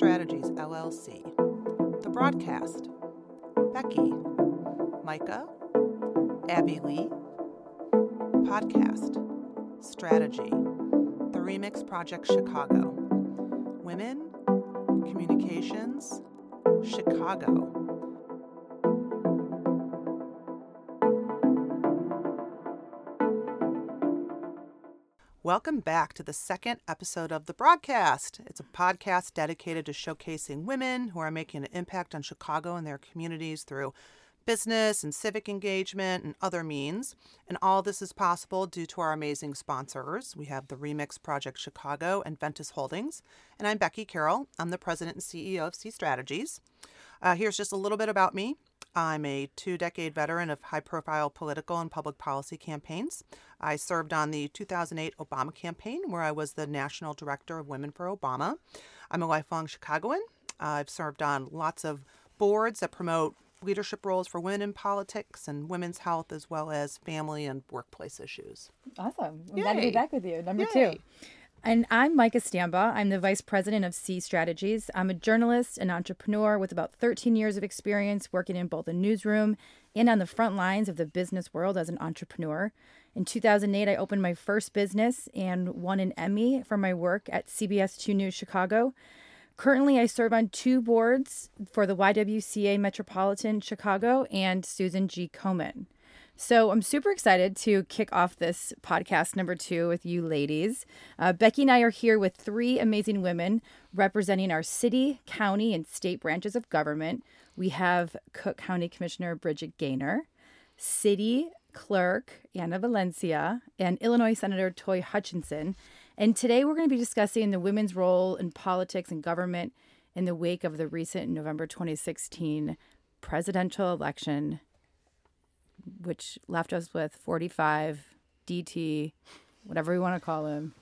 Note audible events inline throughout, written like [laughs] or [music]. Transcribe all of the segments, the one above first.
Strategies LLC. The broadcast Becky, Micah, Abby Lee. Podcast Strategy The Remix Project Chicago. Women, Communications, Chicago. Welcome back to the second episode of The Broadcast. It's a podcast dedicated to showcasing women who are making an impact on Chicago and their communities through business and civic engagement and other means. And all this is possible due to our amazing sponsors. We have the Remix Project Chicago and Ventus Holdings. And I'm Becky Carroll. I'm the president and CEO of C Strategies. Uh, here's just a little bit about me. I'm a two decade veteran of high profile political and public policy campaigns. I served on the 2008 Obama campaign, where I was the National Director of Women for Obama. I'm a lifelong Chicagoan. Uh, I've served on lots of boards that promote leadership roles for women in politics and women's health, as well as family and workplace issues. Awesome. I'm glad to be back with you. Number Yay. two. And I'm Micah Stamba. I'm the Vice President of C Strategies. I'm a journalist and entrepreneur with about 13 years of experience working in both the newsroom and on the front lines of the business world as an entrepreneur. In 2008, I opened my first business and won an Emmy for my work at CBS 2 News Chicago. Currently, I serve on two boards for the YWCA Metropolitan Chicago and Susan G. Komen. So I'm super excited to kick off this podcast number two with you ladies. Uh, Becky and I are here with three amazing women representing our city, county, and state branches of government. We have Cook County Commissioner Bridget Gainer, City Clerk Anna Valencia, and Illinois Senator Toi Hutchinson. And today we're going to be discussing the women's role in politics and government in the wake of the recent November 2016 presidential election which left us with 45 DT, whatever we want to call him.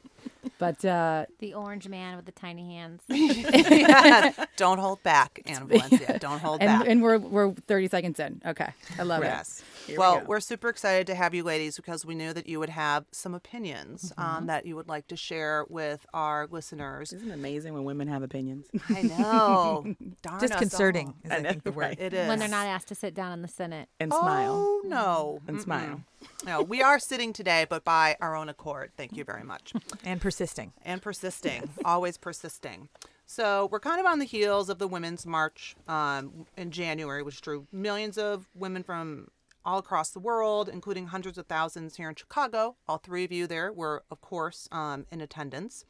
But uh, [laughs] The orange man with the tiny hands. [laughs] Don't hold back, Anna [laughs] Valencia. Don't hold and, back. and we're we're 30 seconds in. Okay, I love it. Yes. We well, go. we are super excited to have you ladies because we knew that you would have some opinions Mm-hmm. um, that you would like to share with our listeners. Isn't it amazing when women have opinions? I know. [laughs] Darn Disconcerting is, I, think, the word. It is. when they're not asked to sit down in the Senate. And smile. Oh, no. And Mm-mm. smile. No, we are sitting today, but by our own accord. Thank you very much. And persisting. and persisting, always persisting. So we're kind of on the heels of the Women's March um, in January, which drew millions of women from all across the world, including hundreds of thousands here in Chicago. All three of you there were, of course, um, in attendance.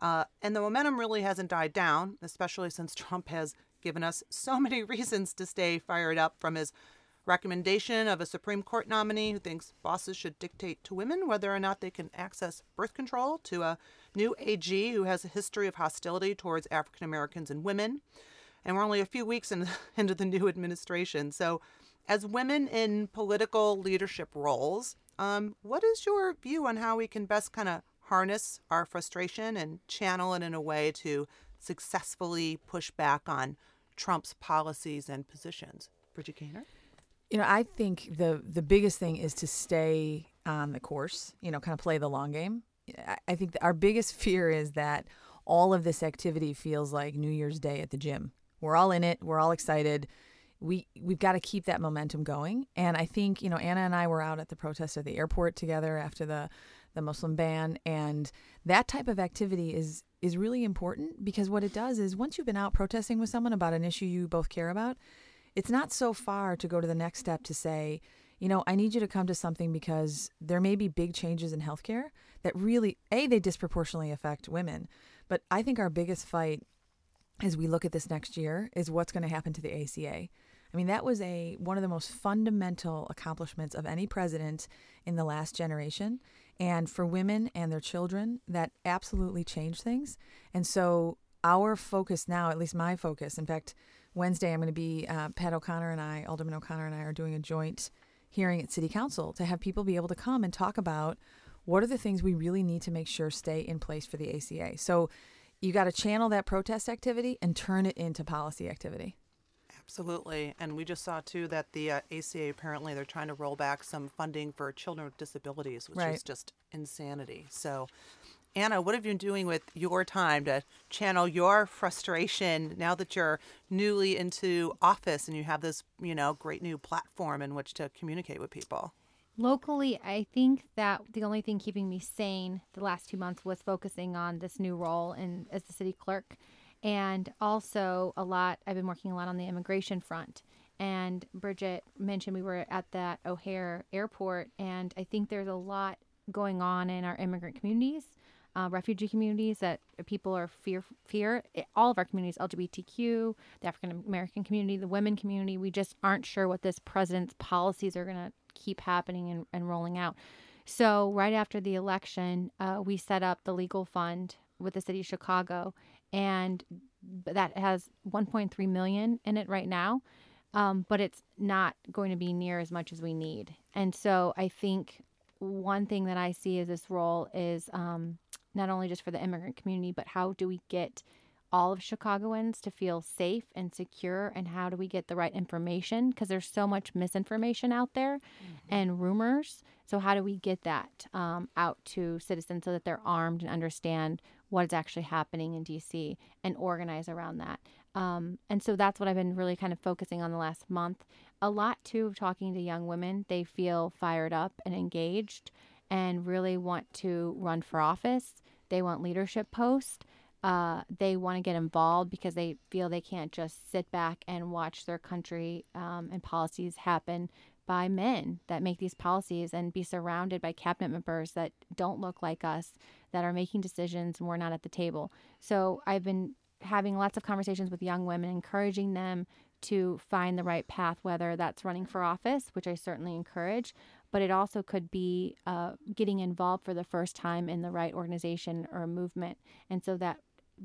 Uh, and the momentum really hasn't died down, especially since [laughs] Trump has given us so many [laughs] reasons to stay fired up from his recommendation of a Supreme Court nominee who thinks bosses should dictate to women whether or not they can access birth control, to a new AG who has a history of hostility towards African Americans and women. And we're only a few weeks in, [laughs] into the new administration. So, as women in political leadership roles, um, what is your view on how we can best kind of harness our frustration and channel it in a way to successfully push back on Trump's policies and positions? Bridget Gainer? You know, I think the the biggest thing is to stay on the course. You know, kind of play the long game. I think our biggest [laughs] fear is that all of this activity feels like New Year's Day at the gym. We're all in it. We're all excited. We we've got to keep that momentum going. And I think you know Anna and I were out at the protest at the airport together after the the Muslim ban, and that type of activity is is really important because what it does is once you've been out protesting with someone about an issue you both care about, it's not so far to go to the next step to say, you know, I need you to come to something because there may be big changes in healthcare that really, A, they disproportionately affect women. But I think our biggest fight as we look at this next year is what's going to happen to the ACA. I mean, that was a one of the most fundamental accomplishments of any president in the last generation. And for women and their children, that absolutely changed things. And so our focus now, at least my focus, in fact, Wednesday I'm going to be uh, Pat O'Connor and I, Alderman O'Connor and I, are doing a joint hearing at City Council to have people be able to come and talk about what are the things we really need to make sure stay in place for the ACA. So you got to channel that protest activity and turn it into policy activity. Absolutely. And we just saw too that the uh, ACA apparently they're trying to roll back some funding for children with disabilities, which is just insanity. So Anna, what have you been doing with your time to channel your frustration now that you're newly into office and you have this, you know, great new platform in which to communicate with people? Locally, I think that the only thing keeping me sane the last two months was focusing on this new role in as the city clerk, and also a lot. I've been working a lot on the immigration front. And Bridget mentioned we were at that O'Hare airport, and I think there's a lot going on in our immigrant communities, uh, refugee communities that people are fear fear. All of our communities, LGBTQ, the African American community, the women community, we just aren't sure what this president's policies are going to keep happening and, and rolling out. So right after the election, uh, we set up the legal fund with the city of Chicago, and that has 1.3 million in it right now. Um, but it's not going to be near as much as we need. And so I think one thing that I see as this role is um, not only just for the immigrant community, but how do we get all of Chicagoans to feel safe and secure, and how do we get the right information? Because there's so much misinformation out there mm-hmm. and rumors. So, how do we get that um, out to citizens so that they're armed and understand what is actually happening in DC and organize around that? Um, and so that's what I've been really kind of focusing on the last month. A lot too of talking to young women. They feel fired up and engaged and really want to run for office. They want leadership posts. Uh, they want to get involved because they feel they can't just sit back and watch their country um, and policies happen by men that make these policies and be surrounded by cabinet members that don't look like us, that are making decisions and we're not at the table. So I've been having lots of conversations with young women, encouraging them to find the right path, whether that's running for office, which I certainly encourage, but it also could be uh, getting involved for the first time in the right organization or movement. And so that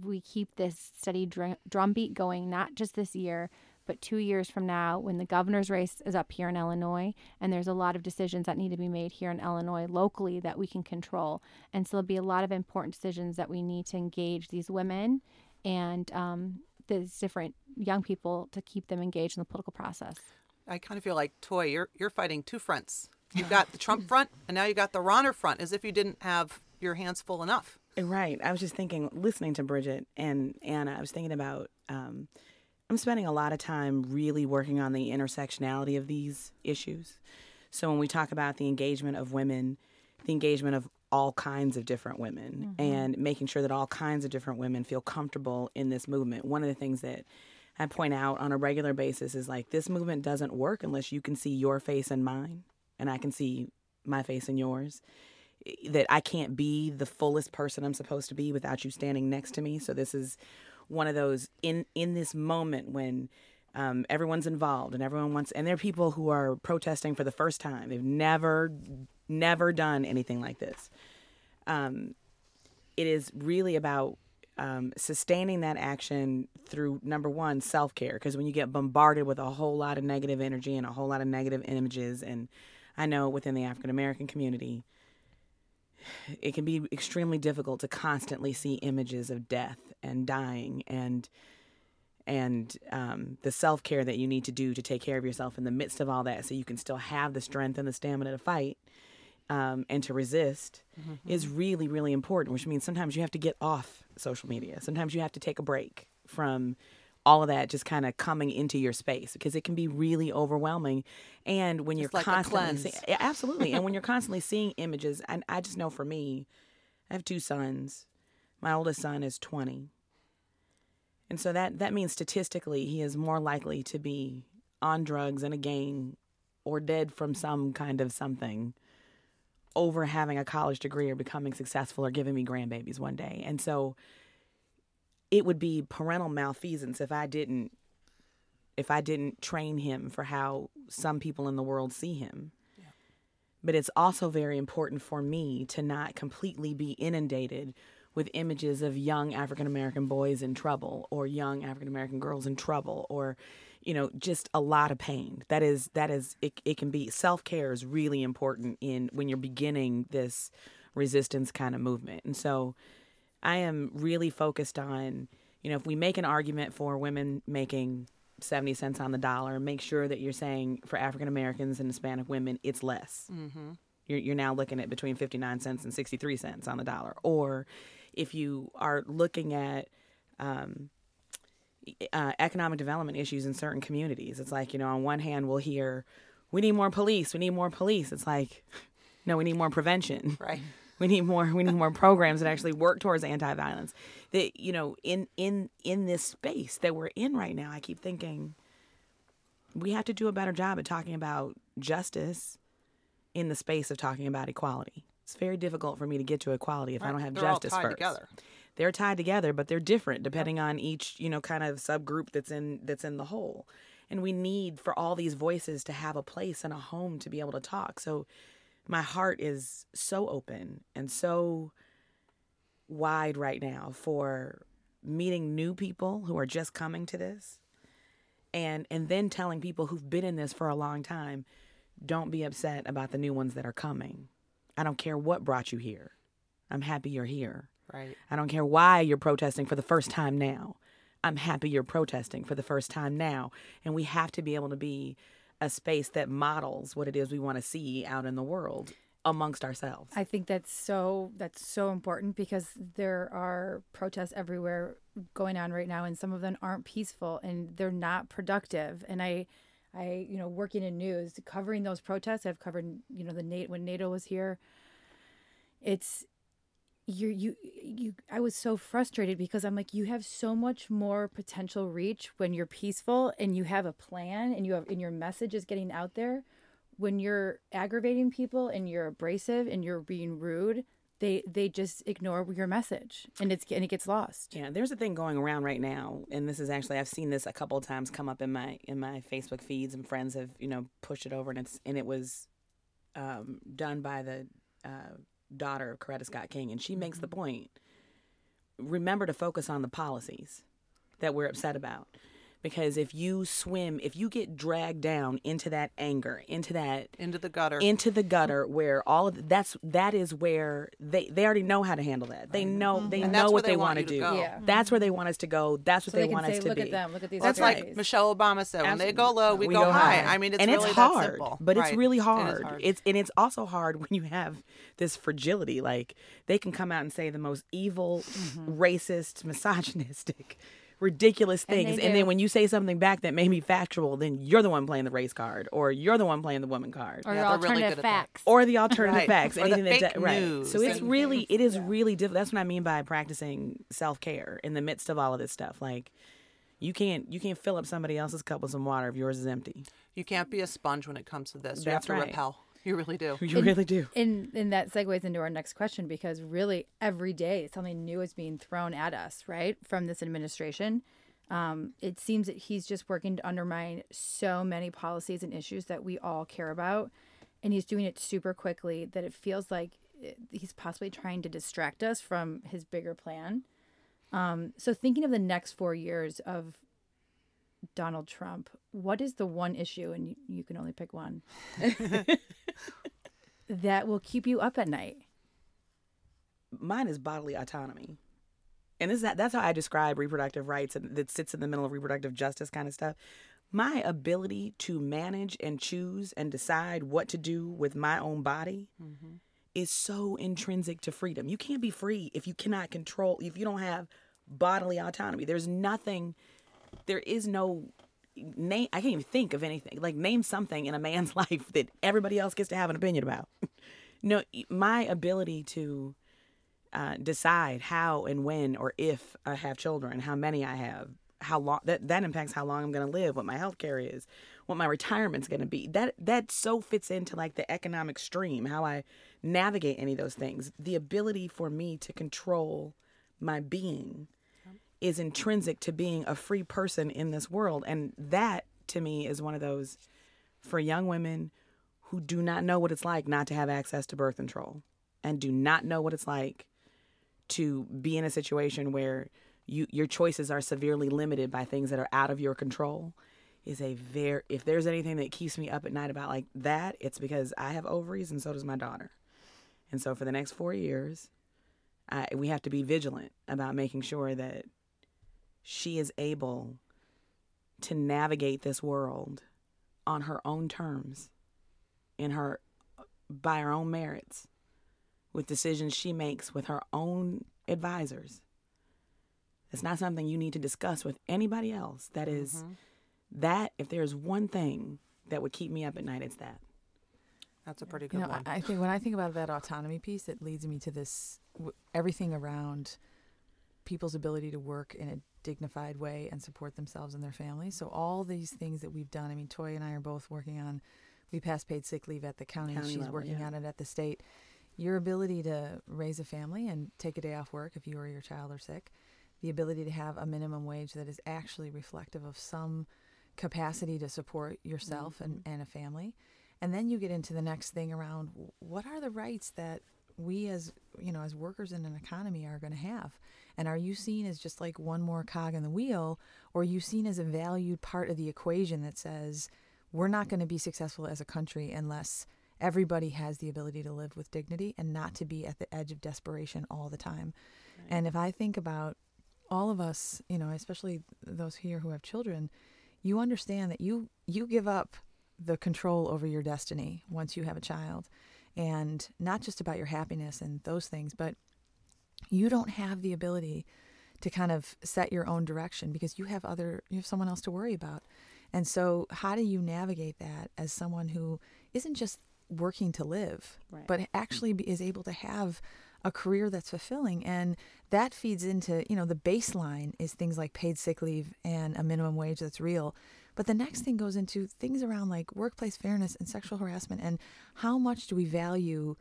we keep this steady dr- drumbeat going, not just this year, but two years from now, when the governor's race is up here in Illinois, and there's a lot of decisions that need to be made here in Illinois locally that we can control. And so there'll be a lot of important decisions that we need to engage these women and um, these different young people to keep them engaged in the political process. I kind of feel like Toi, you're you're fighting two fronts. You've got the Trump front, and now you've got the Rauner front, as if you didn't have your hands full enough. Right. I was just thinking, listening to Bridget and Anna, I was thinking about. Um, I'm spending a lot of time really working on the intersectionality of these issues. So when we talk about the engagement of women, the engagement of all kinds of different women mm-hmm. and making sure that all kinds of different women feel comfortable in this movement. One of the things that I point out on a regular basis is like this movement doesn't work unless you can see your face and mine, and I can see my face and yours. That I can't be the fullest person I'm supposed to be without you standing next to me. So this is one of those in in this moment when um, everyone's involved and everyone wants, and there are people who are protesting for the first time. They've never never done anything like this. Um, it is really about um, sustaining that action through number one self care because when you get bombarded with a whole lot of negative energy and a whole lot of negative images and i know within the african american community it can be extremely difficult to constantly see images of death and dying and and um, the self care that you need to do to take care of yourself in the midst of all that so you can still have the strength and the stamina to fight um, and to resist mm-hmm. is really, really important, which means sometimes you have to get off social media. Sometimes you have to take a break from all of that just kind of coming into your space because it can be really overwhelming. And when you're like constantly, see, yeah, absolutely. and when you're [laughs] constantly seeing images, and I just know for me, I have two sons. My oldest son is 20. And so that, that means statistically, he is more likely to be on drugs and a gang or dead from some kind of something over having a college degree or becoming successful or giving me grandbabies one day. And so it would be parental malfeasance if I didn't if I didn't train him for how some people in the world see him. Yeah. But it's also very important for me to not completely be inundated with images of young African American boys in trouble or young African American girls in trouble or you know just a lot of pain that is that is it, it can be self-care is really important in when you're beginning this resistance kind of movement and so i am really focused on you know if we make an argument for women making 70 cents on the dollar make sure that you're saying for african americans and hispanic women it's less mm-hmm. You're, you're now looking at between 59 cents and 63 cents on the dollar. Or if you are looking at um, uh, economic development issues in certain communities, it's like, you know, on one hand, we'll hear, we need more police, we need more police. It's like, [laughs] no, we need more prevention. Right. [laughs] [laughs] We need more. We need more programs that actually work towards anti-violence. That you know, in in in this space that we're in right now, I keep thinking we have to do a better job at talking about justice in the space of talking about equality. It's very difficult for me to get to equality if I don't have They're justice all tied first. together. They're tied together, but they're different depending on each, you know, kind of subgroup that's in that's in the whole. And we need for all these voices to have a place and a home to be able to talk. So my heart is so open and so wide right now for meeting new people who are just coming to this and and then telling people who've been in this for a long time don't be upset about the new ones that are coming. I don't care what brought you here. I'm happy you're here. Right. i don't care why you're protesting for the first time now. I'm happy you're protesting for the first time now. And we have to be able to be a space that models what it is we want to see out in the world amongst ourselves. I think that's so that's so important because there are protests everywhere going on right now and some of them aren't peaceful and they're not productive. And I I you know working in news covering those protests I've covered you know the NATO when NATO was here it's you you you I was so frustrated because I'm like you have so much more potential reach when you're peaceful and you have a plan and you have and your message is getting out there. When you're aggravating people and you're abrasive and you're being rude they they just ignore your message and it's and it gets lost. Yeah, there's a thing going around right now, and this is actually I've seen this a couple of times come up in my in my Facebook feeds, and friends have you know pushed it over, and it's and it was um, done by the uh, daughter of Coretta Scott King, and she makes the mm-hmm. point: remember to focus on the policies that we're upset about, because if you swim, if you get dragged down into that anger, into that Into the gutter. into the gutter where all of that's that is where they they already know how to handle that. They know they And know what where they want want to do. to go. Yeah. That's where they want us to go. That's what so they, they, want say us to look be. at them look at these That's guys." like Michelle Obama said, when they go low, we, go, high. I mean, it's and really it's that hard, simple. but it's really It is hard. hard. It's and it's also hard when you have this fragility. Like they can come out and say the most evil, Mm-hmm. racist, misogynistic, ridiculous things, and, do. then when you say something back that may be factual, then you're the one playing the race card, or you're the one playing the woman card, or Yeah, your they're really alternative good facts. or the alternative Right. facts, [laughs] Or the anything that fake da- right. news. So it's Fake really it is really difficult. That's what I mean by practicing self care in the midst of all of this stuff. Like you can't you can't fill up somebody else's cup with some water if yours is empty. You can't be a sponge when it comes to this. You That's have to right. repel. You really do. You really do. and and that segues into our next question because really every day something new is being thrown at us right from this administration. Um, it seems that he's just working to undermine so many policies and issues that we all care about. And he's doing it super quickly that it feels like he's possibly trying to distract us from his bigger plan. Um, so thinking of the next four years of donald trump what is the one issue? And you, you can only pick one [laughs] that will keep you up at night Mine is bodily autonomy. And this is that that's how I describe reproductive rights and that sits in the middle of reproductive justice kind of stuff. My ability to manage and choose and decide what to do with my own body mm-hmm. is so intrinsic to freedom. You can't be free if you cannot control if you don't have bodily autonomy. There's nothing there is no name I can't even think of anything. Like name something in a man's [laughs] life that everybody else gets to have an opinion about. [laughs] no, my ability to uh, decide how and when or if I have children, how many I have, how long that that impacts how long I'm going to live, what my health care is, what my retirement's going to be. That that so fits into like the economic stream, how I navigate any of those things. The ability for me to control my being is intrinsic to being a free person in this world, and that to me is one of those for young women who do not know what it's like not to have access to birth control and do not know what it's like to be in a situation where you your choices are severely limited by things that are out of your control is a very if there's anything that keeps me up at night about like that it's because I have ovaries and so does my daughter. And so for the next 4 years I, we have to be vigilant about making sure that she is able to navigate this world on her own terms in her by her own merits with decisions she makes with her own advisors. It's not something you need to discuss with anybody else. That is- mm-hmm. that if there's one thing that would keep me up at night, it's that. That's a pretty You good know, one. I I think when I think about that autonomy piece, it leads me to this everything around people's ability to work in a dignified way and support themselves and their families. So all these things that we've done. I mean, Toi and I are both working on. We passed paid sick leave at the county. County She's level, working yeah. on it at the state. Your ability to raise a family and take a day off work if you or your child are sick. The ability to have a minimum wage that is actually reflective of some capacity to support yourself and, mm-hmm. and a family. And then you get into the next thing around what are the rights that we as you know as workers in an economy are going to have. And are you seen as just like one more cog in the wheel or are you seen as a valued part of the equation that says we're not going to be successful as a country unless everybody has the ability to live with dignity and not to be at the edge of desperation all the time? And if i think about all of us you know especially those here who have children you understand that you you give up the control over your destiny once you have a child and not just about your happiness and those things but you don't have the ability to kind of set your own direction because you have other you have someone else to worry about. And so how do you navigate that as someone who isn't just working to live Right. but actually is able to have a career that's fulfilling? And that feeds into you know the baseline is things like paid sick leave and a minimum wage that's real but the next thing goes into things around like workplace fairness and sexual harassment and how much do we value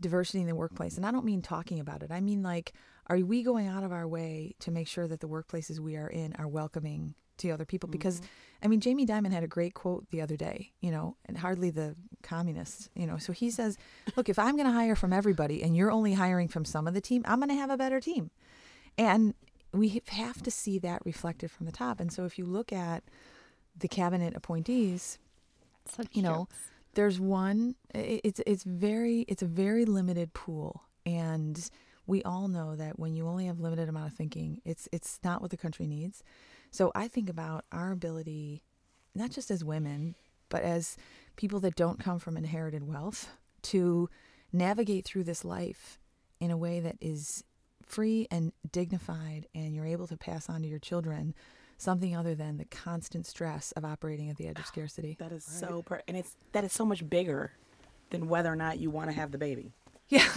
diversity in the workplace? And i don't mean talking about it. I mean like are we going out of our way to make sure that the workplaces we are in are welcoming to other people? Mm-hmm. Because i mean jamie dimon had a great quote the other day you know and hardly the communists you know. So he says look if i'm going to hire from everybody and you're only hiring from some of the team i'm going to have a better team. And we have to see that reflected from the top. And so if you look at the cabinet appointees Such you know jokes. there's one it's it's very it's a very limited pool and we all know that when you only have limited amount of thinking it's it's not what the country needs so i think about our ability not just as women but as people that don't come from inherited wealth to navigate through this life in a way that is free and dignified and you're able to pass on to your children something other than the constant stress of operating at the edge of ah, scarcity That is so, per- and it's that is so much bigger than whether or not you want to have the baby. yeah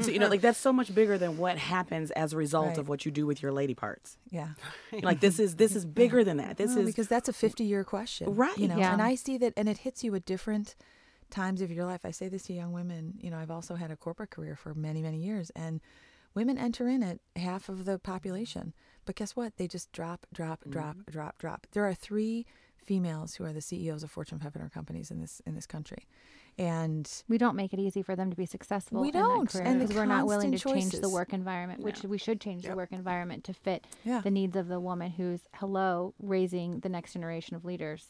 So you know, like that's so much bigger than what happens as a result Right. of what you do with your lady parts. yeah [laughs] Like this is this is bigger than that. This Well, is because that's a 50 year question Right. you know Yeah. and i see that and it hits you at different times of your life i say this to young women you know i've also had a corporate career for many many years and women enter in at half of the population but guess what they just drop drop drop Mm-hmm. drop drop there are three females who are the ceos of fortune 500 companies in this in this country and we don't make it easy for them to be successful. We in that don't, career and because we're not willing to constant change the work environment, which we should change the work environment to fit Yeah. the needs of the woman who's hello raising the next generation of leaders.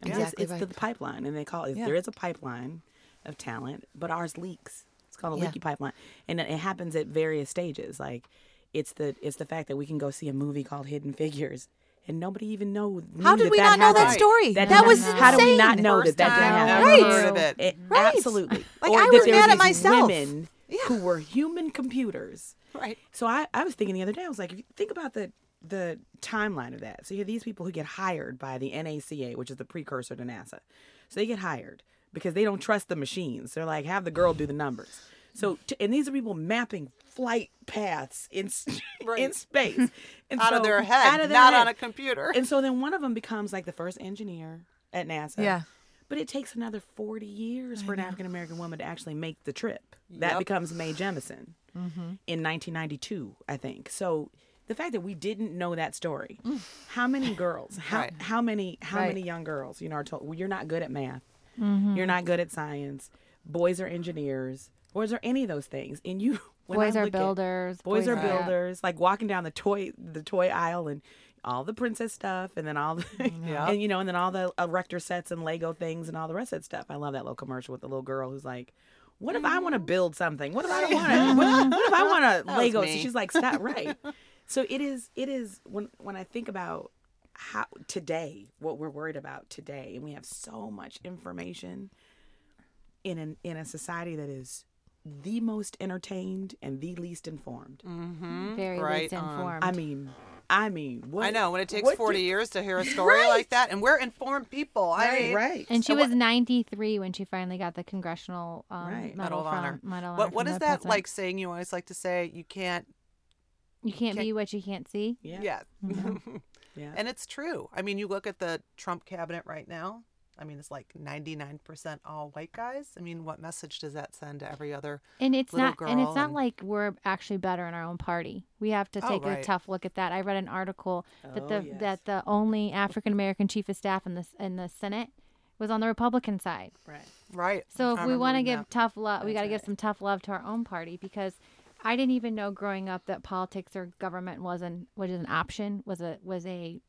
It's- Exactly it's, right. the pipeline, and they call it. Yeah. There is a pipeline of talent, but ours leaks. It's called a Yeah. leaky pipeline, and it it happens at various stages. Like it's the it's the fact that we can go see a movie called Hidden Figures, and nobody even know. How knew did that we that not know that story? That, That was not- How do we not know First that that didn't happen? Right. heard of it. It- Right. Absolutely. Like, or I was mad at myself. Women who were human computers. Right. So I, I was thinking the other day, I was like, if you think about the the timeline of that. So you have these people who get hired by the NACA, which is the precursor to NASA. So they get hired because they don't trust the machines. They're like, have the girl do the numbers. So t- and these are people mapping flight paths in s- [laughs] in space, and Out of so- their head, out of their not head. on a computer. And so then one of them becomes like the first engineer at NASA. Yeah. But it takes another 40 years for an African American woman to actually make the trip. That becomes Mae Jemison mm-hmm. in 1992, I think. So the fact that we didn't know that story, mm. how many girls, how, Right. how many how Right. many young girls, you know, are told, well, you're not good at math. Mm-hmm. You're not good at science. Boys are engineers. Boys are any of those things. And you [laughs] when I boys are look at- builders. boys are yeah. builders like walking down the toy the toy aisle and all the princess stuff and then all the mm-hmm. [laughs] Yeah. and you know and then all the erector sets and lego things and all the rest of that stuff i love that little commercial with the little girl who's like what if i want to build something what if i don't want to what, what if i want [laughs] a lego so she's like stop right so it is it is when when i think about how today what we're worried about today and we have so much information in an in a society that is the most entertained and the least informed. Mm-hmm. Very right least on. informed. I mean, I mean, what, I know when it takes 40 do- years to hear a [laughs] story Right. like that, and we're informed people. I Right, mean, right. and she So was what- 93 when she finally got the congressional um, Right. medal, Medal of from Honor. Medal of What Honor what from is the that president. like saying? You always like to say you can't. You can't can't- be what you can't see. Yeah, Yeah, [laughs] yeah. and it's true. I mean, you look at the Trump cabinet right now. I mean, it's like 99% all white guys. I mean, what message does that send to every other? And it's little not and it's not and- like we're actually better in our own party. We have to Oh, take right. a tough look at that. I read an article that Oh, the yes. that the only African American chief of staff in the in the Senate was on the Republican side. right. Right. So if I we want to give tough love, we got to give some tough love to our own party because I didn't even know growing up that politics or government wasn't was an option was a was a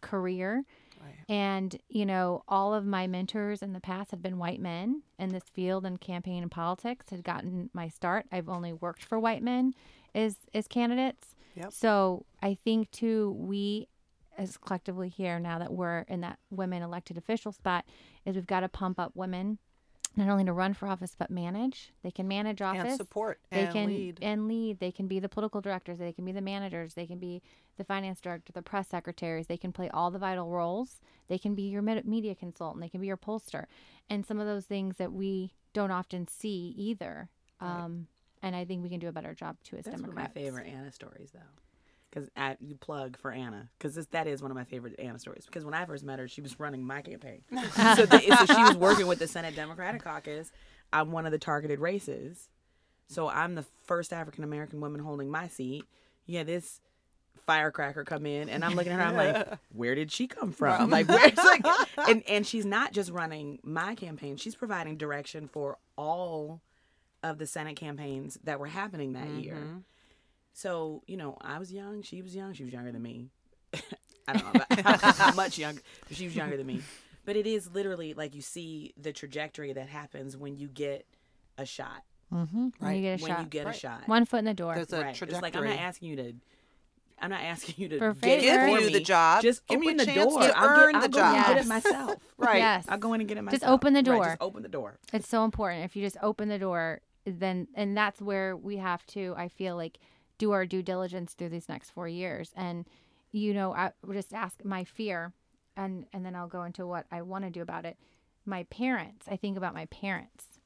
career. Right. And, you know, all of my mentors in the past had been white men in this field and campaign and politics had gotten my start. I've only worked for white men as as candidates. Yep. So I think too we as collectively here now that we're in that women elected official spot is we've got to pump up women not only to run for office but manage. They can manage office. and support they and can lead. and lead. They can be the political directors. They can be the managers. They can be the finance director the press secretaries. They can play all the vital roles. They can be your med- media consultant. They can be your pollster. And some of those things that we don't often see either. Um, and i think we can do a better job too as That's one of democrats my favorite Anna stories, though. Because you plug for Anna, because that is one of my favorite Anna stories. Because when I first met her, she was running my campaign, [laughs] so, the, so she was working with the Senate Democratic Caucus. I'm one of the targeted races, so I'm the first African American woman holding my seat. Yeah, this firecracker come in, and I'm looking at her. I'm like, [laughs] where did she come from? Like, where's like, [laughs] and and she's not just running my campaign; she's providing direction for all of the Senate campaigns that were happening that year. Mm-hmm. So, you know, I was young, she was young, she was younger than me. [laughs] I don't know about how, how much younger, but she was younger than me. But it is literally like you see the trajectory that happens when you get a shot. mm-hmm when you get a when shot you get Right. a shot. one foot in the door There's a right. It's trajectory. like I'm not asking you to I'm not asking you to For get it for Give you me. the job. Just Give me open a the chance door. to I'll earn get, the I'll go and get it myself. [laughs] Right. yes I'll go in and get it myself. Just open the Right, door. just open the door. It's so important. If you just open the door, then and that's where we have to. I feel like do our due diligence through these next four years. And you know, I just ask my fear, and and then I'll go into what I want to do about it. My parents. I think about my parents.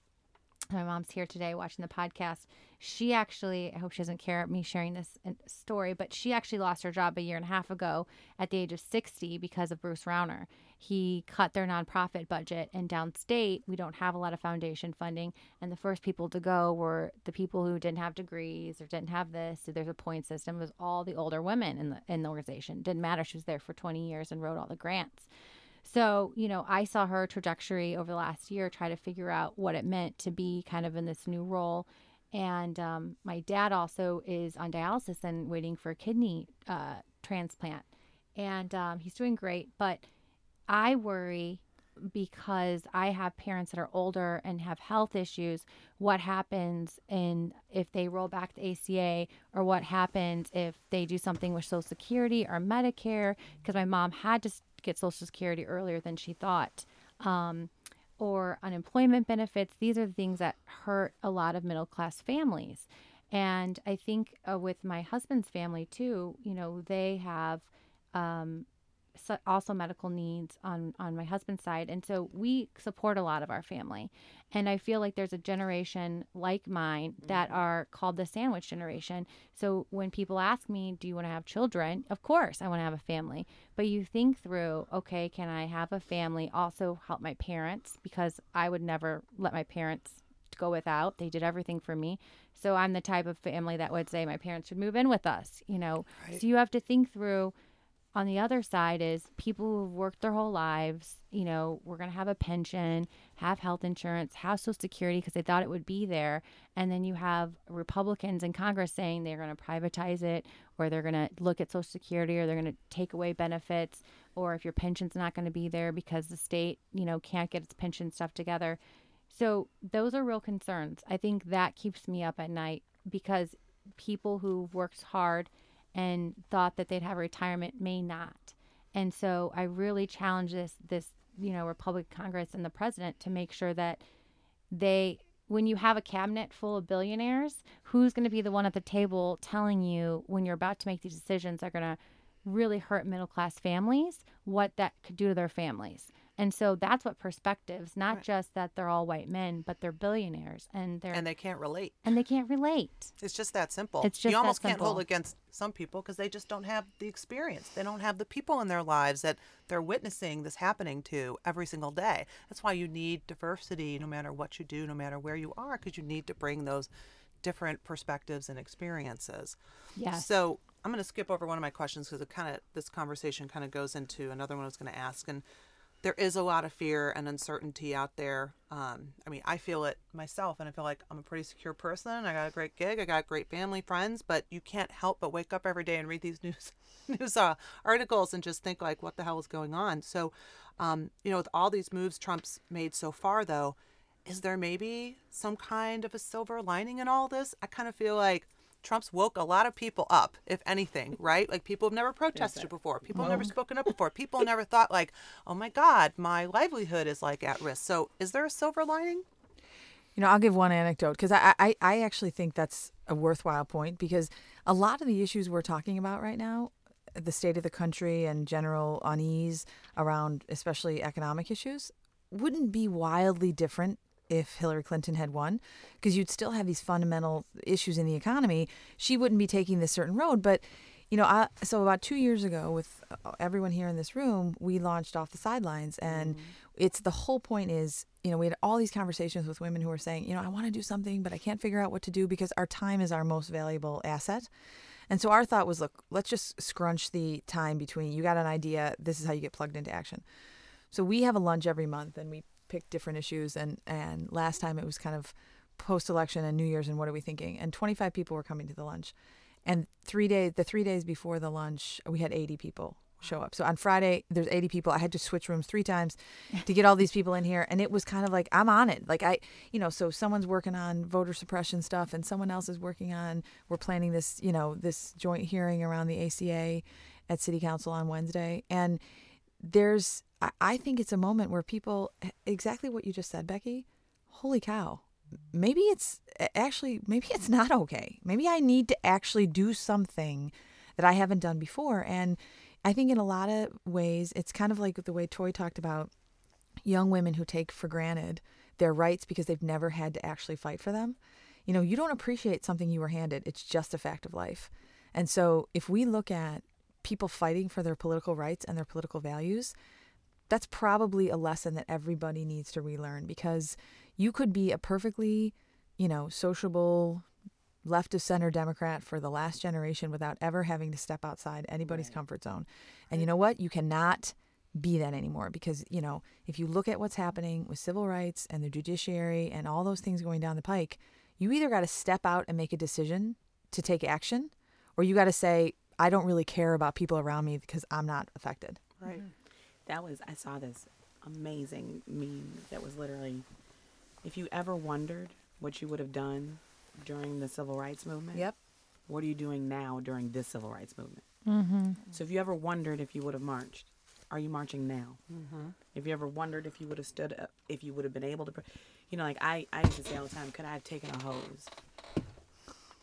My mom's here today watching the podcast. She actually, I hope she doesn't care me sharing this uh, story, but she actually lost her job a year and a half ago at the age of 60 because of Bruce Rauner. He cut their nonprofit budget, and downstate, we don't have a lot of foundation funding. And the first people to go were the people who didn't have degrees or didn't have this. So there's a point system. It was all the older women in the in the organization. Didn't matter. She was there for 20 years and wrote all the grants. So, you know, I saw her trajectory over the last year try to figure out what it meant to be kind of in this new role. And um, my dad also is on dialysis and waiting for a kidney uh, transplant. And um, he's doing great. But I worry because I have parents that are older and have health issues. What happens in if they roll back the ACA, or what happens if they do something with Social Security or Medicare? Because my mom had to get Social Security earlier than she thought. Um, or unemployment benefits. These are the things that hurt a lot of middle class families. And I think uh, with my husband's family too, you know, they have um, also medical needs on on my husband's side. And so we support a lot of our family. And i feel like there's a generation like mine mm-hmm. that are called the sandwich generation. So when people ask me do you want to have children? Of course i want to have a family. But you think through okay can i have a family? Also help my parents because i would never let my parents go without. They did everything for me. So i'm the type of family that would say my parents should move in with us you know? So you have to think through on the other side is people who've worked their whole lives, you know, we're going to have a pension, have health insurance, have social security because they thought it would be there. And then you have Republicans in Congress saying they're going to privatize it or they're going to look at social security or they're going to take away benefits or if your pension's not going to be there because the state, you know, can't get its pension stuff together. So those are real concerns. I think that keeps me up at night because people who've worked hard and thought that they'd have retirement may not. And so I really challenge this this you know Republican Congress and the president to make sure that they when you have a cabinet full of billionaires, who's going to be the one at the table telling you when you're about to make these decisions are going to really hurt middle class families, what that could do to their families? And so that's what perspectives, not Right. just that they're all white men, but they're billionaires and they're and they can't relate. and they can't relate. It's just that simple. It's just you almost can't hold against some people because they just don't have the experience. They don't have the people in their lives that they're witnessing this happening to every single day. That's why you need diversity no matter what you do, no matter where you are, because you need to bring those different perspectives and experiences. Yeah. So I'm going to skip over one of my questions because it kind of this conversation kind of goes into another one I was going to ask, and there is a lot of fear and uncertainty out there. Um, I mean, I feel it myself, and I feel like I'm a pretty secure person. I got a great gig, I got great family, friends, but you can't help but wake up every day and read these [laughs] news news uh, articles and just think like, what the hell is going on? So, um, you know, with all these moves Trump's made so far, though, is there maybe some kind of a silver lining in all this? I kind of feel like Trump's woke a lot of people up, if anything, [laughs] right? Like people have never protested before. People have never spoken up before. People never thought like, "Oh my god, my livelihood is like at risk." So, is there a silver lining? You know, I'll give one anecdote because I, I, I actually think that's a worthwhile point because a lot of the issues we're talking about right now, the state of the country and general unease around especially economic issues, wouldn't be wildly different if Hillary Clinton had won because you'd still have these fundamental issues in the economy. She wouldn't be taking this certain road. But, you know, I, so about two years ago, with uh, everyone here in this room, we launched Off the Sidelines. And it's the whole point is, you know, we had all these conversations with women who were saying, you know, I want to do something, but I can't figure out what to do because our time is our most valuable asset. And so our thought was, look, let's just scrunch the time between you got an idea, this is how you get plugged into action. So we have a lunch every month and we pick different issues and and last time it was kind of post election and New Year's and what are we thinking? And 25 people were coming to the lunch. And 3 days the 3 days before the lunch, we had 80 people show up. So on Friday there's 80 people. I had to switch rooms 3 times to get all these people in here and it was kind of like I'm on it. Like I you know, so someone's working on voter suppression stuff and someone else is working on we're planning this, you know, this joint hearing around the ACA at city council on Wednesday and there's I- think it's a moment where people eh, exactly what you just said, Becky. Holy cow. Maybe it's eh, actually maybe it's not okay. Maybe I need to actually do something that I haven't done before and I think in a lot of ways it's kind of like the way Toi talked about young women who take for granted their rights because they've never had to actually fight for them. You know, you don't appreciate something you were handed. It's just a fact of life. And so if we look at people fighting for their political rights and their political values, that's probably a lesson that everybody needs to relearn because you could be a perfectly, you know, sociable left of center Democrat for the last generation without ever having to step outside anybody's comfort zone. And you know what? You cannot be that anymore because, you know, if you look at what's happening with civil rights and the judiciary and all those things going down the pike, you either got to step out and make a decision to take action or you got to say, I don't really care about people around me because I'm not affected. Right. Mm-hmm. That was I saw this amazing meme that was literally if you ever wondered what you would have done during the civil rights movement. Yep. What are you doing now during this civil rights movement? Mm-hmm. So if you ever wondered if you would have marched, are you marching now? Mm-hmm. If you ever wondered if you would have stood up, if you would have been able to, you know, like I, I used to say all the time, could I have taken a hose?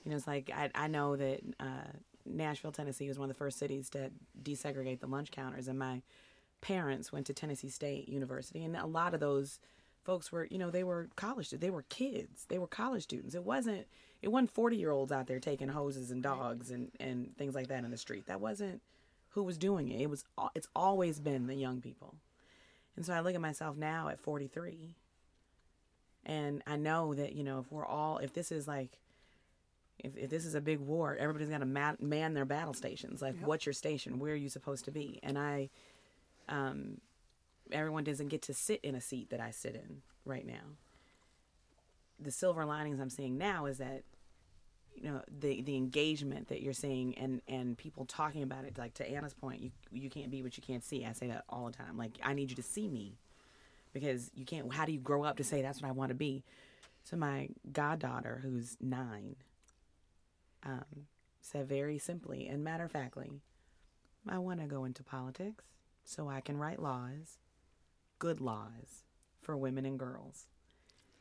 You know, it's like I, I know that uh, Nashville, Tennessee was one of the first cities to desegregate the lunch counters, and my parents went to Tennessee State University, and a lot of those folks were, you know, they were college, they were kids, they were college students. It wasn't, it wasn't forty year olds out there taking hoses and dogs and and things like that in the street. That wasn't who was doing it. It was, it's always been the young people. And so I look at myself now at forty three, and I know that you know if we're all, if this is like if, if this is a big war, everybody's got to man, man their battle stations. Like, what's your station? Where are you supposed to be? And I, um, everyone doesn't get to sit in a seat that I sit in right now. The silver linings I'm seeing now is that, you know, the the engagement that you're seeing and and people talking about it. Like to Anna's point, you you can't be what you can't see. I say that all the time. Like I need you to see me, because you can't. How do you grow up to say that's what I want to be? So my goddaughter, who's nine, um, said very simply and matter of factly, I want to go into politics so I can write laws, good laws, for women and girls.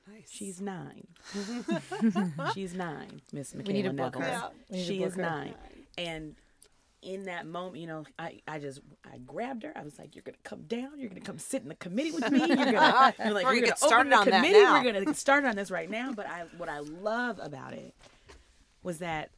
Nice. She's nine. [laughs] She's nine, Miss Michaela need to book Neville. her. Yeah. We need to She book is her. nine. And in that moment, you know, I, I just I grabbed her. I was like, "You're gonna come down. You're gonna come sit in the committee with me. You're gonna, [laughs] you're like, Before you're gonna get started open the on that committee. now." We're gonna get started on this right now." But I, what I love about it was that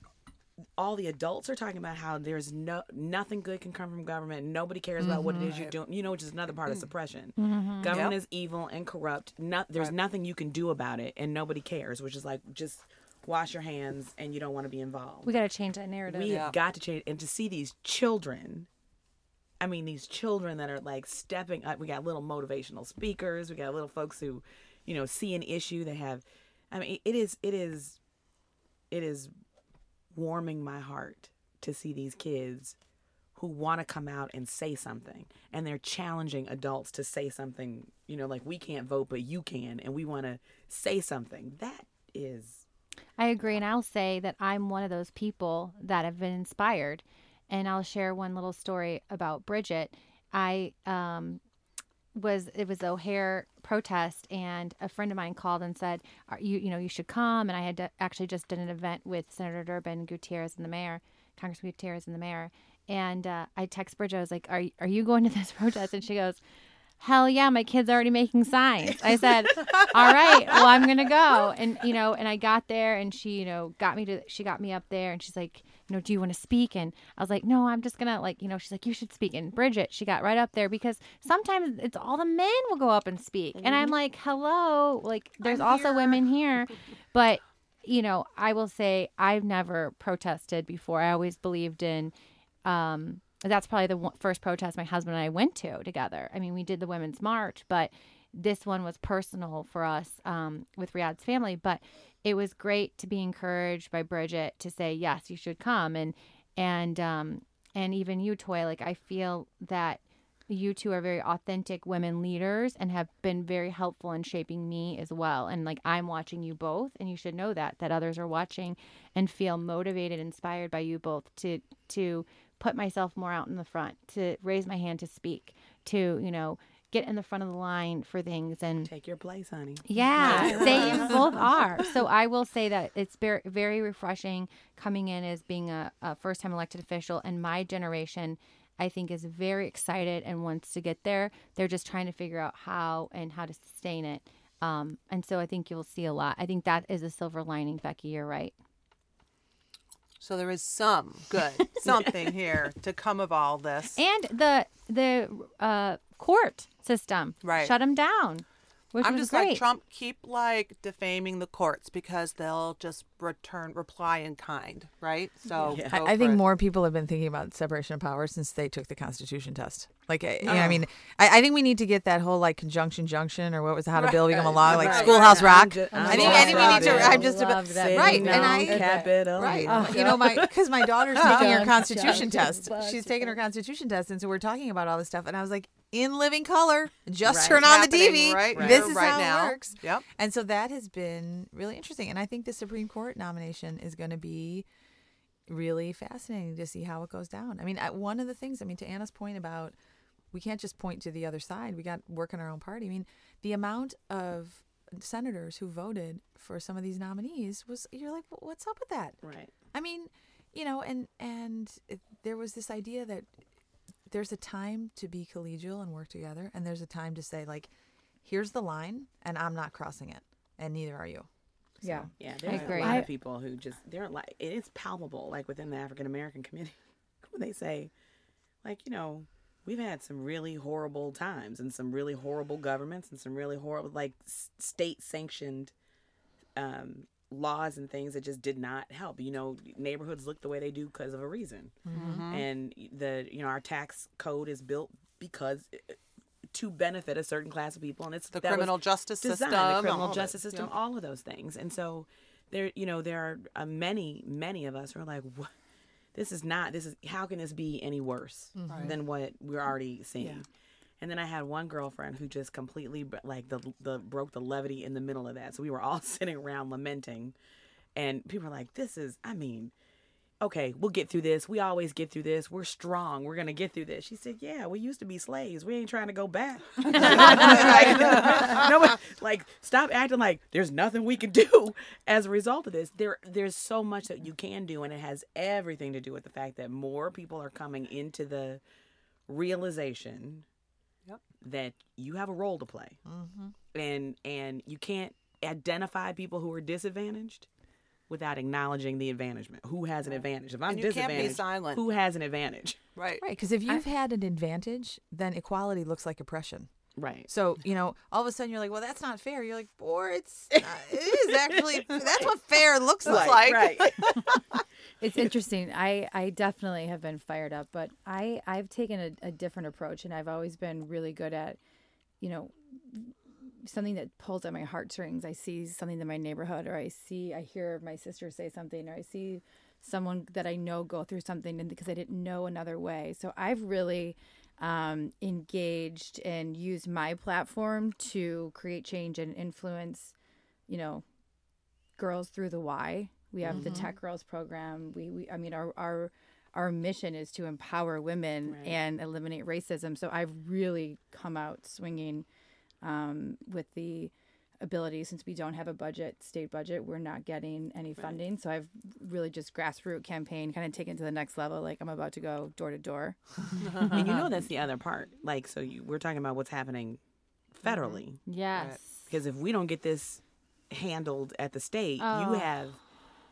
all the adults are talking about how there's no nothing good can come from government. Nobody cares about what it is you're mm-hmm. doing. You know, which is another part of mm-hmm. suppression. Mm-hmm. Government Yep. is evil and corrupt. No, there's nothing you can do about it, and nobody cares. Which is like just wash your hands, and you don't want to be involved. We got to change that narrative. We have got to change, and to see these children. I mean, these children that are like stepping up. We got little motivational speakers. We got little folks who, you know, see an issue. They have. I mean, it is. It is. It is warming my heart to see these kids who want to come out and say something and they're challenging adults to say something you know like we can't vote but you can and we want to say something that is I agree. And I'll say that I'm one of those people that have been inspired. And I'll share one little story about Bridget. I um, was, it was O'Hare protest, and a friend of mine called and said, you, you know, you should come. And I had to, actually just did an event with Senator Durbin, Gutierrez, and the mayor, Congressman Gutierrez, and the mayor. And uh, I text Bridget, I was like, are, are you going to this [laughs] protest? And she goes, hell yeah, my kid's are already making signs. I said, all right, well, I'm going to go. And, you know, and I got there and she, you know, got me to, she got me up there and she's like, you know, do you want to speak? And I was like, no, I'm just going to like, you know, she's like, you should speak. And Bridget, she got right up there because sometimes it's all the men will go up and speak. And I'm like, hello, like there's also women [laughs] here. But, you know, I will say I've never protested before. I always believed in, um, that's probably the first protest my husband and I went to together. I mean, we did the Women's March, but this one was personal for us um, with Reyahd's family. But it was great to be encouraged by Bridget to say, yes, you should come. And, and, um, and even you, Toi, like I feel that you two are very authentic women leaders and have been very helpful in shaping me as well. And like I'm watching you both, and you should know that that others are watching and feel motivated, inspired by you both to to put myself more out in the front, to raise my hand to speak, to you know get in the front of the line for things and take your place honey yeah, they [laughs] both are. So I will say that it's very, very refreshing coming in as being a, a first time elected official. And my generation, I think, is very excited and wants to get there. They're just trying to figure out how and how to sustain it. Um, and so I think you'll see a lot. I think that is a silver lining, Becky. You're right. So there is some good [laughs] something here to come of all this. And the the uh, court system, Right. Shut them down, which I'm just great. like Trump. Keep like defaming the courts because they'll just return reply in kind, right? So Yeah. I, I think it. more people have been thinking about separation of powers since they took the Constitution test. Like, I, Oh. I mean, I, I think we need to get that whole like conjunction junction or what was how to build become a law, like right. Schoolhouse I'm Rock. ju- I I'm think, I think we need to. I'm just about that. right, and I Capitol Right. Hill. You know, my because my daughter's taking her Dun, constitution dun, test. dun, She's taking her constitution test, and so we're talking about all this stuff. And I was like, in living color, just Right. turn on the TV. right This is right how now. it works. Yep. And so that has been really interesting. And I think the Supreme Court nomination is going to be really fascinating to see how it goes down. I mean, one of the things, I mean, to Anna's point about we can't just point to the other side, we got work in our own party. I mean, the amount of senators who voted for some of these nominees was, you're like, what's up with that? right I mean, you know, and and it, there was this idea that there's a time to be collegial and work together, and there's a time to say like, here's the line, and I'm not crossing it, and neither are you. Yeah. Yeah, there's agree. a lot I- of people who just they're like it is palpable, like within the African American community, [laughs] when they say, like you know, we've had some really horrible times and some really horrible governments and some really horrible like state sanctioned um, laws and things that just did not help. You know, neighborhoods look the way they do because of a reason, Mm-hmm. and the you know our tax code is built because. uh, To benefit a certain class of people, and it's The criminal justice design, system, the all criminal of justice system, Yep. all of those things. And so there, you know, there are uh, many, many of us who are like, what? This is not. This is how can this be any worse than what we're already seeing? And then I had one girlfriend who just completely like the the broke the levity in the middle of that. So we were all [laughs] sitting around lamenting, and people were like, "This is." I mean, okay, we'll get through this. We always get through this. We're strong. We're gonna get through this. She said, yeah, we used to be slaves. We ain't trying to go back. [laughs] like, [laughs] no, like stop acting like there's nothing we can do as a result of this. There, there's so much that you can do, and it has everything to do with the fact that more people are coming into the realization Yep. that you have a role to play, mm-hmm. and and you can't identify people who are disadvantaged without acknowledging the advantagement. Who has an advantage? If I'm And you can't be disadvantaged, silent. who has an advantage? Right. Right, because if you've had an advantage, then equality looks like oppression. Right. So you know, all of a sudden you're like, "Well, that's not fair." You're like, "Or it's uh, it is actually [laughs] that's what fair looks like." Right. [laughs] It's interesting. I, I definitely have been fired up, but I, I've taken a, a different approach and I've always been really good at, you know, something that pulls at my heartstrings. I see something in my neighborhood or I see, I hear my sister say something or I see someone that I know go through something and because I didn't know another way. So I've really um, engaged and use my platform to create change and influence, you know, girls through the Y. We have the Tech Girls program. We, we I mean, our our our mission is to empower women Right. and eliminate racism. So I've really come out swinging um, with the ability since we don't have a budget, state budget, we're not getting any funding. So I've really just grassroots campaign, kind of taken to the next level. Like I'm about to go door to door. [laughs] and you know that's the other part. Like, so you, we're talking about what's happening mm-hmm. federally. Yes. Because if we don't get this handled at the state, Oh. you have,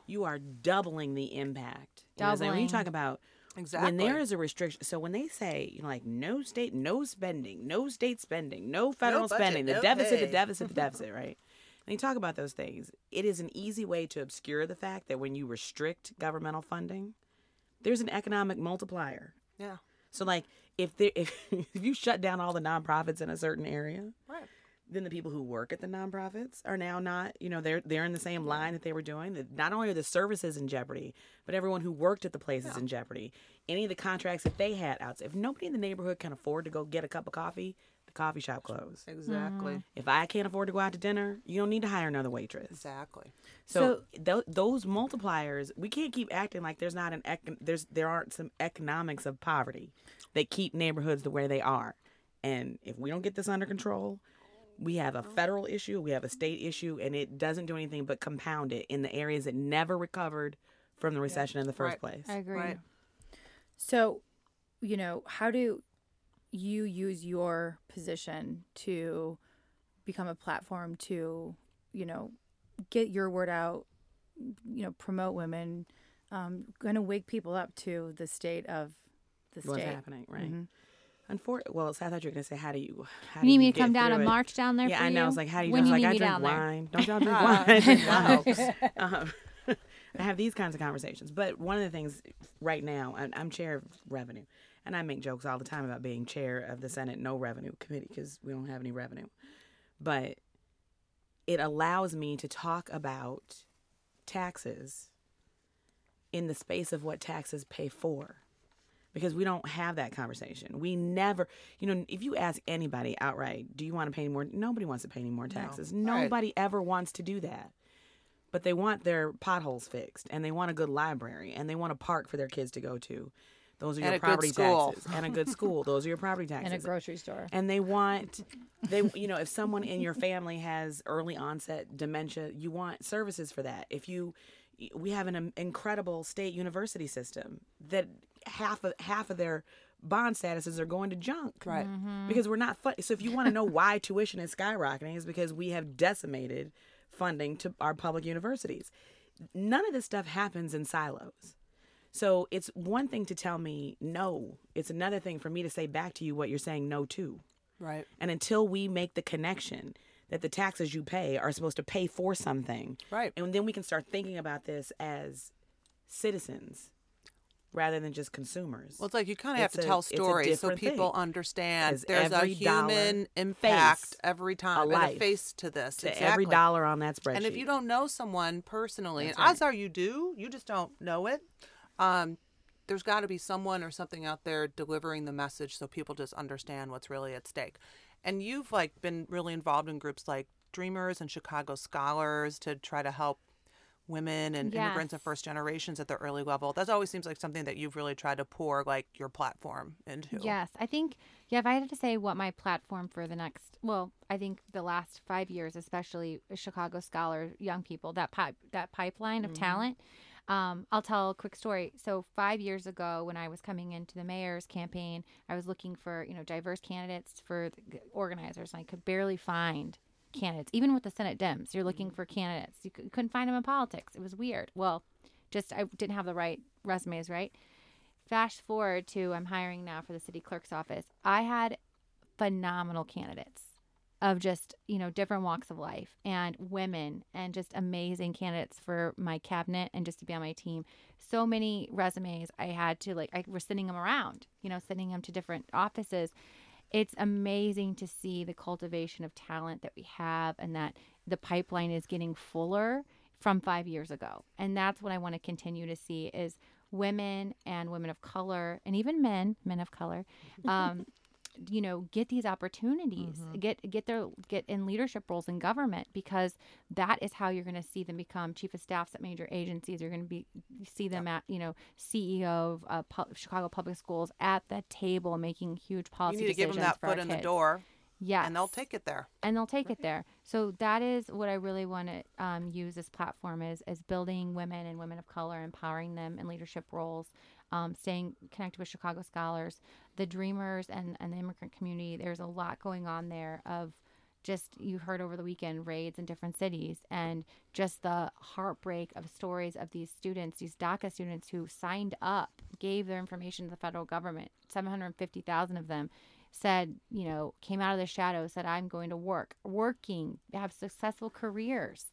you are doubling the impact. You know what I'm saying? when you talk about Exactly. when there is a restriction, so when they say, you know, like no state, no spending, no state spending, no federal budget, spending, the no deficit, the deficit, the [laughs] deficit, right? And you talk about those things. It is an easy way to obscure the fact that when you restrict governmental funding, there's an economic multiplier. yeah. So like if there if, [laughs] if you shut down all the nonprofits in a certain area, Right. Then the people who work at the nonprofits are now not, you know, they're they're in the same line that they were doing. Not only are the services in jeopardy, but everyone who worked at the place is in jeopardy. Any of the contracts that they had out. If nobody in the neighborhood can afford to go get a cup of coffee, the coffee shop closed. Exactly. Mm-hmm. If I can't afford to go out to dinner, you don't need to hire another waitress. Exactly. So, tho- those multipliers, we can't keep acting like there's not an econ- there's there aren't some economics of poverty that keep neighborhoods the way they are. And if we don't get this under control, we have a federal issue, we have a state issue, and it doesn't do anything but compound it in the areas that never recovered from the recession in the first Right. place. I agree. Right. So, you know, how do you use your position to become a platform to, you know, get your word out, you know, promote women, um, kind of wake people up to the state of the state. What's state. happening, right? Mhm. Unfor- well, so I thought you were going to say, how do you, how You do need you me to come down and it? march down there Yeah, for I know. you? It's like, how do you? When do you need like, I drink down there. wine. Don't y'all drink [laughs] wine? I drink wine. um, [laughs] I have these kinds of conversations. But one of the things right now, I'm, I'm chair of revenue, and I make jokes all the time about being chair of the Senate no revenue committee because we don't have any revenue. But it allows me to talk about taxes in the space of what taxes pay for because we don't have that conversation. We never, you know, if you ask anybody outright, do you want to pay any more? Nobody wants to pay any more taxes. Right. Nobody ever wants to do that. But they want their potholes fixed and they want a good library and they want a park for their kids to go to. Those are And your property taxes. And a good school. Those are your property taxes [laughs] and a grocery store. and they want they you know if someone in your family has early onset dementia you want services for that if you we have an um, incredible state university system that half of half of their bond statuses are going to junk Right. Mm-hmm. because we're not fun- so if you want to know why [laughs] tuition is skyrocketing is because we have decimated funding to our public universities none of this stuff happens in silos so it's one thing to tell me no it's another thing for me to say back to you what you're saying no to Right. and until we make the connection that the taxes you pay are supposed to pay for something, Right. and then we can start thinking about this as citizens rather than just consumers. Well, it's like you kind of have to a- tell stories so people thing. understand there's a human impact every time and life a face to this. to exactly. every dollar on that spreadsheet. And if you don't know someone personally, That's and odds are you do, you just don't know it. Um, there's got to be someone or something out there delivering the message so people just understand what's really at stake. And you've like been really involved in groups like Dreamers and Chicago Scholars to try to help women and immigrants and first generations at the early level. That always seems like something that you've really tried to pour like your platform into. Yes, I think yeah. If I had to say what my platform for the next, well, I think the last five years, especially Chicago Scholar, young people, that pipe, that pipeline of talent. Um, I'll tell a quick story. So five years ago, when I was coming into the mayor's campaign, I was looking for you know diverse candidates for the organizers, and I could barely find candidates. Even with the Senate Dems, you're looking mm. for candidates. You cou- couldn't find them in politics. It was weird. Well, just I didn't have the right resumes, right? Fast forward to I'm hiring now for the city clerk's office. I had phenomenal candidates of just, you know, different walks of life and women and just amazing candidates for my cabinet and just to be on my team. So many resumes I had to like I was sending them around, you know, sending them to different offices. It's amazing to see the cultivation of talent that we have and that the pipeline is getting fuller from 5 years ago. And that's what I want to continue to see is women and women of color and even men, men of color, [laughs] um, you know, get these opportunities, get get their get in leadership roles in government because that is how you're going to see them become chief of staffs at major agencies. You're going to be see them at you know CEO of uh, pu- Chicago Public Schools at the table making huge policy You need to give them that foot in the door, Yes, and they'll take it there. and they'll take it there. So that is what I really want to um, use this platform is is building women and women of color, empowering them in leadership roles, um, staying connected with Chicago scholars, the dreamers, and and the immigrant community. There's a lot going on there of just you heard over the weekend raids in different cities and just the heartbreak of stories of these students these DACA students who signed up gave their information to the federal government 750000 of them said you know came out of the shadows said i'm going to work working have successful careers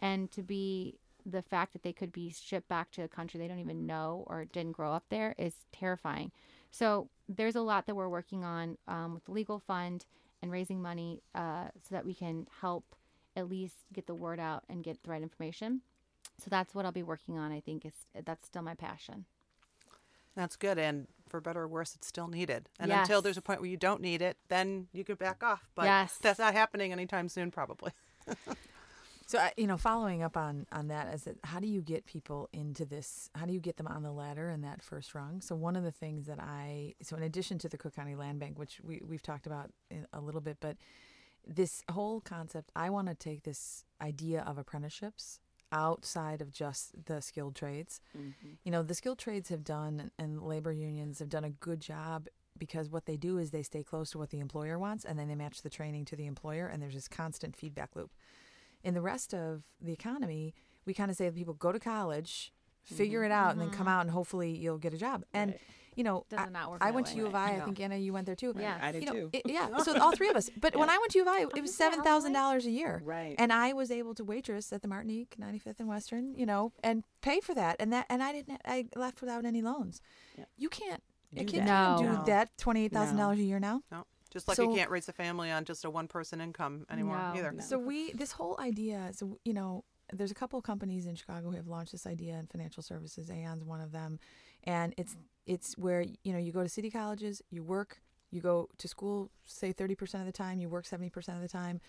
and to be the fact that they could be shipped back to a country they don't even know or didn't grow up there is terrifying so there's a lot that we're working on um, with the legal fund and raising money uh, so that we can help at least get the word out and get the right information. So that's what I'll be working on. I think is that's still my passion. That's good, and for better or worse, it's still needed. And until there's a point where you don't need it, then you could back off. But Yes. that's not happening anytime soon, probably. [laughs] So I- you know, following up on on that, is that how do you get people into this? How do you get them on the ladder in that first rung? So one of the things that I so in addition to the Cook County Land Bank, which we we've talked about a little bit, but this whole concept, I want to take this idea of apprenticeships outside of just the skilled trades. Mm-hmm. You know, the skilled trades have done and labor unions have done a good job because what they do is they stay close to what the employer wants and then they match the training to the employer and there's this constant feedback loop in the rest of the economy, we kind of say to people, go to college, figure it mm-hmm. out, and then come mm-hmm. out and hopefully you'll get a job. And you know, Does I, not work I went way. to U of I. I No. think Anna, you went there too. Yeah. I did You know, too. it- yeah. [laughs] So all three of us. But when I went to U of I, it was seven thousand dollars a year. Right. And I was able to waitress at the Martinique, 95th and Western, you know, and pay for that. And that, and I didn't. I left without any loans. Yeah. You can't. A kid that. can't do No. that. Twenty eight thousand dollars a year now. No, just like So- you can't raise a family on just a one-person income anymore No. either. No. So we this whole idea. So you know, there's a couple of companies in Chicago who have launched this idea in financial services. Aon's one of them, and it's it's where you know you go to city colleges, you work, you go to school, say 30% of the time, you work 70% of the time,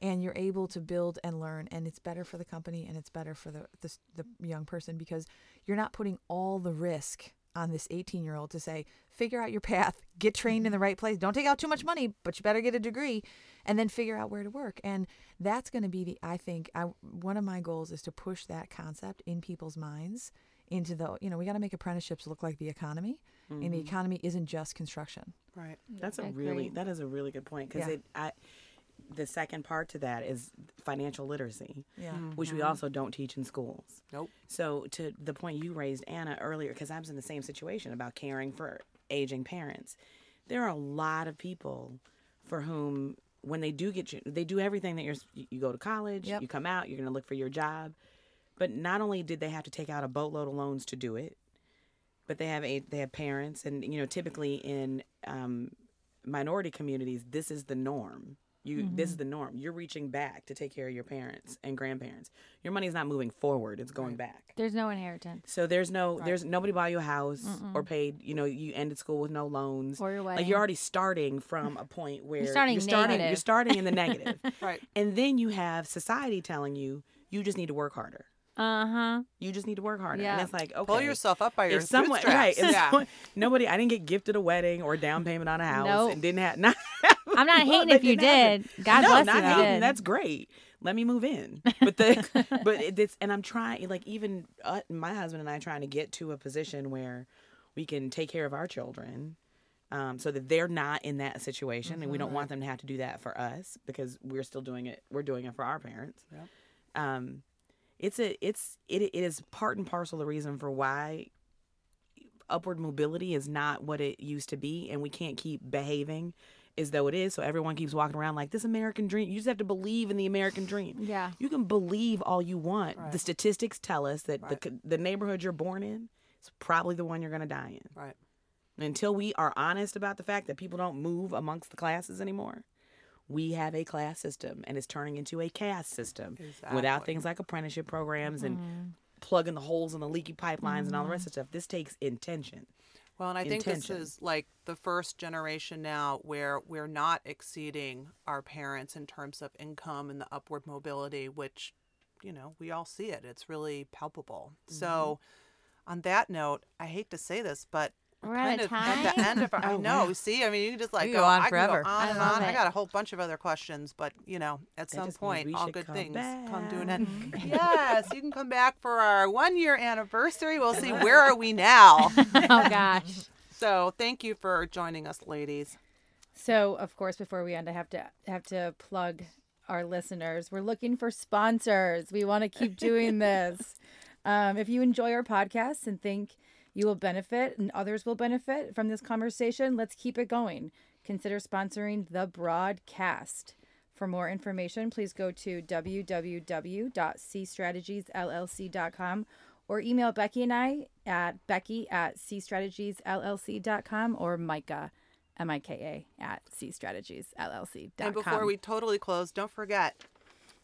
and you're able to build and learn, and it's better for the company and it's better for the the, the young person because you're not putting all the risk on this 18 year old to say figure out your path get trained in the mm-hmm. right place don't take out too much money but you better get a degree and then figure out where to work and that's going to be the i think I, one of my goals is to push that concept in people's minds into the you know we got to make apprenticeships look like the economy and the mm-hmm. economy isn't just construction Right. That's a I really agree. that is a really good point because Yeah. it I the second part to that is financial literacy, yeah which we also don't teach in schools. Nope. So to the point you raised, Anna, earlier, because I was in the same situation about caring for aging parents, there are a lot of people for whom when they do get you, they do everything that you're. You go to college, Yep. you come out, you're going to look for your job, but not only did they have to take out a boatload of loans to do it, but they have a they have parents, and you know typically in um, minority communities, this is the norm. You this is the norm. You're reaching back to take care of your parents and grandparents. Your money's not moving forward; it's going back. There's no inheritance. So there's no there's nobody buy you a house or paid. You know, you ended school with no loans. Or your wedding. Like you're already starting from a point where starting you're starting, negative. you're starting in the [laughs] negative. Right. And then you have society telling you you just need to work harder. Uh huh. You just need to work harder. Yeah. And it's like, okay. Pull yourself up by your if someone bootstraps. right, if yeah. someone- nobody, I didn't get gifted a wedding or a down payment on a house, Nope. and didn't have. [laughs] Not, [laughs] I'm not hating that if you didn't happen. God no, bless not you. hating. did. That's great. Let me move in. But the, [laughs] but it- it's, and I'm trying, like even uh, my husband and I trying to get to a position where we can take care of our children. Um, so that they're not in that situation, and we don't want them to have to do that for us because we're still doing it. We're doing it for our parents. Yep. Um, it's a it's it, it is part and parcel the reason for why upward mobility is not what it used to be and we can't keep behaving as though it is so everyone keeps walking around like this american dream you just have to believe in the american dream Yeah. you can believe all you want the statistics tell us that Right. the, the neighborhood you're born in is probably the one you're going to die in Right. and until we are honest about the fact that people don't move amongst the classes anymore we have a class system and it's turning into a caste system without things like apprenticeship programs and Mm-hmm. plugging the holes in the leaky pipelines and all the rest of stuff. This takes intention. Well, and I think this is like the first generation now where we're not exceeding our parents in terms of income and the upward mobility, which, you know, we all see it. It's really palpable. So, mm-hmm. on that note, I hate to say this, but We're kind out of of at the time? end of our, I Oh, know. wow. See, I mean, you can just like We go, go on I forever. Go on I and love on. I got a whole bunch of other questions, but you know, at some point, all good come things come to an end. [laughs] yes, you can come back for our one year anniversary. We'll see [laughs] where are we now. [laughs] oh gosh. So thank you for joining us, ladies. So, of course, before we end, I have to have to plug our listeners. We're looking for sponsors. We want to keep doing this. Um, if you enjoy our podcast and think you will benefit and others will benefit from this conversation, let's keep it going. Consider sponsoring the broadcast. For more information, please go to www.cstrategiesllc.com or email Becky and I at becky at cstrategiesllc.com or Mika, M-I-K-A, at cstrategiesllc.com. And before we totally close, don't forget,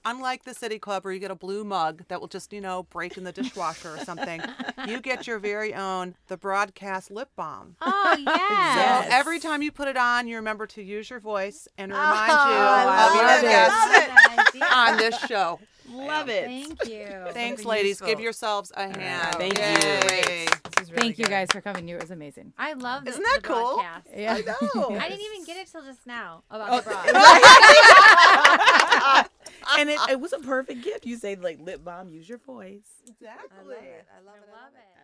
unlike the City Club where you get a blue mug that will just, you know, break in the dishwasher or something, you [laughs] get your very own The Broadcast Lip Balm. Oh yeah. Yes. So every time you put it on, you remember to use your voice and oh, remind I you of love your it. guests Love on this show. Love it. Thank you. Thanks, Very ladies. Give yourselves a hand. Thank you. Yay. This was really Thank you guys for coming. It was amazing. I love the, Isn't that the cool? broadcast. Yeah. I know. I didn't even get it till just now Oh, about the [laughs] broad. [laughs] and it, it was a perfect gift. You say like lip balm, use your voice. Exactly. I love it. I love it. I love it.